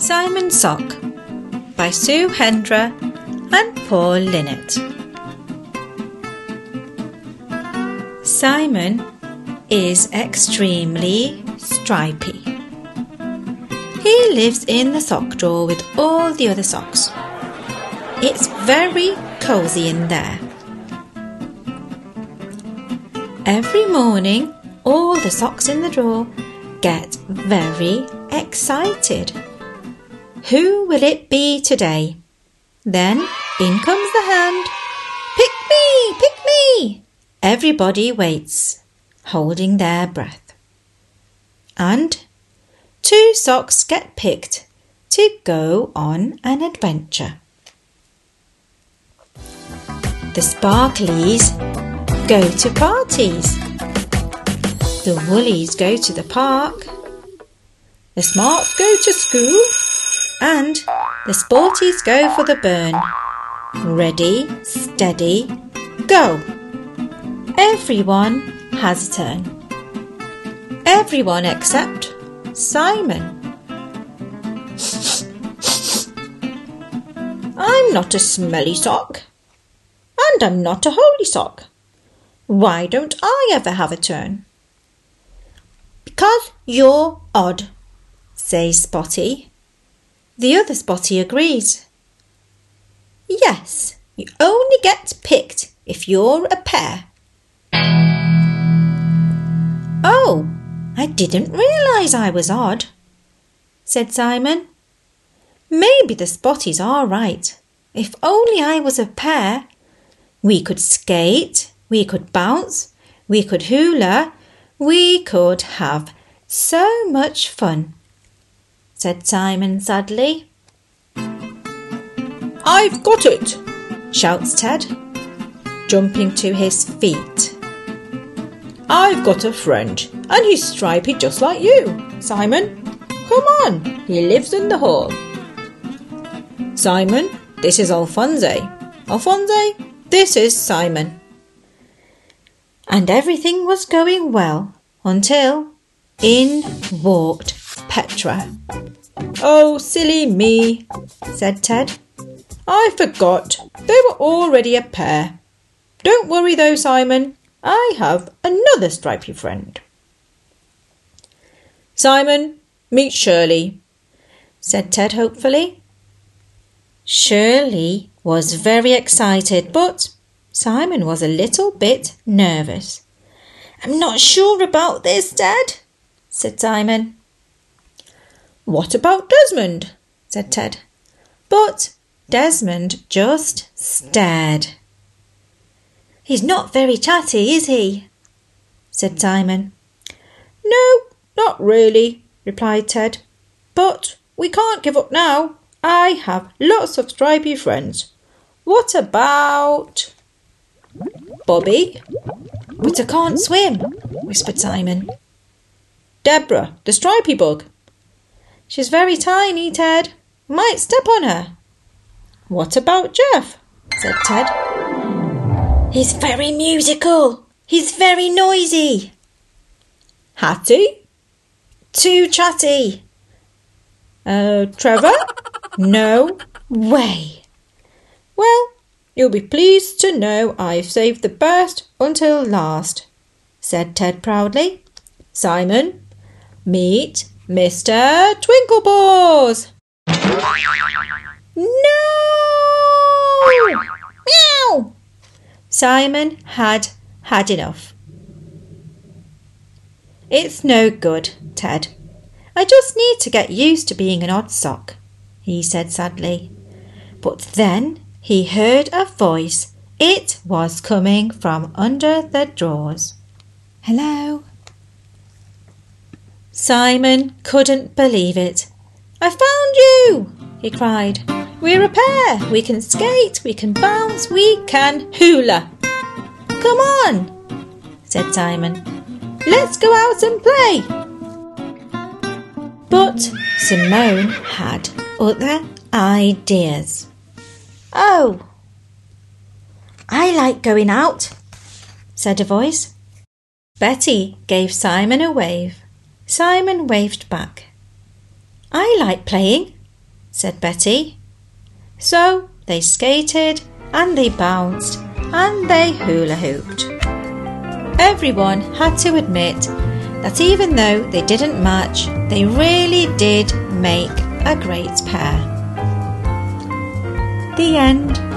Simon Sock by Sue Hendra and Paul Linnet. Simon is extremely stripy. He lives in the sock drawer with all the other socks. It's very cosy in there. Every morning, all the socks in the drawer get very excited. Who will it be today? Then in comes the hand. Pick me, pick me. Everybody waits, holding their breath. And two socks get picked to go on an adventure. The sparklies go to parties. The woolies go to the park. The smarts go to school. And the sporties go for the burn. Ready, steady, go. Everyone has a turn. Everyone except Simon. I'm not a smelly sock. And I'm not a holy sock. Why don't I ever have a turn? Because you're odd, says Spotty. The other Spotty agreed. Yes, you only get picked if you're a pair. Oh, I didn't realise I was odd, said Simon. Maybe the Spotties are right. If only I was a pair, we could skate, we could bounce, we could hula, we could have so much fun, said Simon sadly. I've got it, shouts Ted, jumping to his feet. I've got a friend, and he's stripy just like you, Simon. Come on, he lives in the hall. Simon, this is Alphonse. Alphonse, this is Simon. And everything was going well until in walked Petra. Oh, silly me, said Ted. I forgot they were already a pair. Don't worry though, Simon. I have another stripy friend. Simon, meet Shirley, said Ted hopefully. Shirley was very excited, but Simon was a little bit nervous. I'm not sure about this, Dad, said Simon. What about Desmond? said Ted. But Desmond just stared. He's not very chatty, is he? said Simon. No, not really, replied Ted. But we can't give up now. I have lots of stripy friends. What about Bobby? But I can't swim, whispered Simon. Deborah, the stripy bug. She's very tiny, Ted. Might step on her. What about Jeff? said Ted. He's very musical. He's very noisy. Hattie? Too chatty. Uh, Trevor? no way. Well, you'll be pleased to know I've saved the best until last, said Ted proudly. Simon, meet Mr. Twinklepaws. No! Meow! Simon had had enough. It's no good, Ted. I just need to get used to being an odd sock, he said sadly. But then he heard a voice. It was coming from under the drawers. Hello? Simon couldn't believe it. I found you! he cried. We're a pair. We can skate, we can bounce, we can hula. Come on, said Simon. Let's go out and play. But Simone had other ideas. Oh, I like going out, said a voice. Betty gave Simon a wave. Simon waved back. I like playing, said Betty. So they skated and they bounced and they hula hooped. Everyone had to admit that even though they didn't match, they really did make a great pair. The end.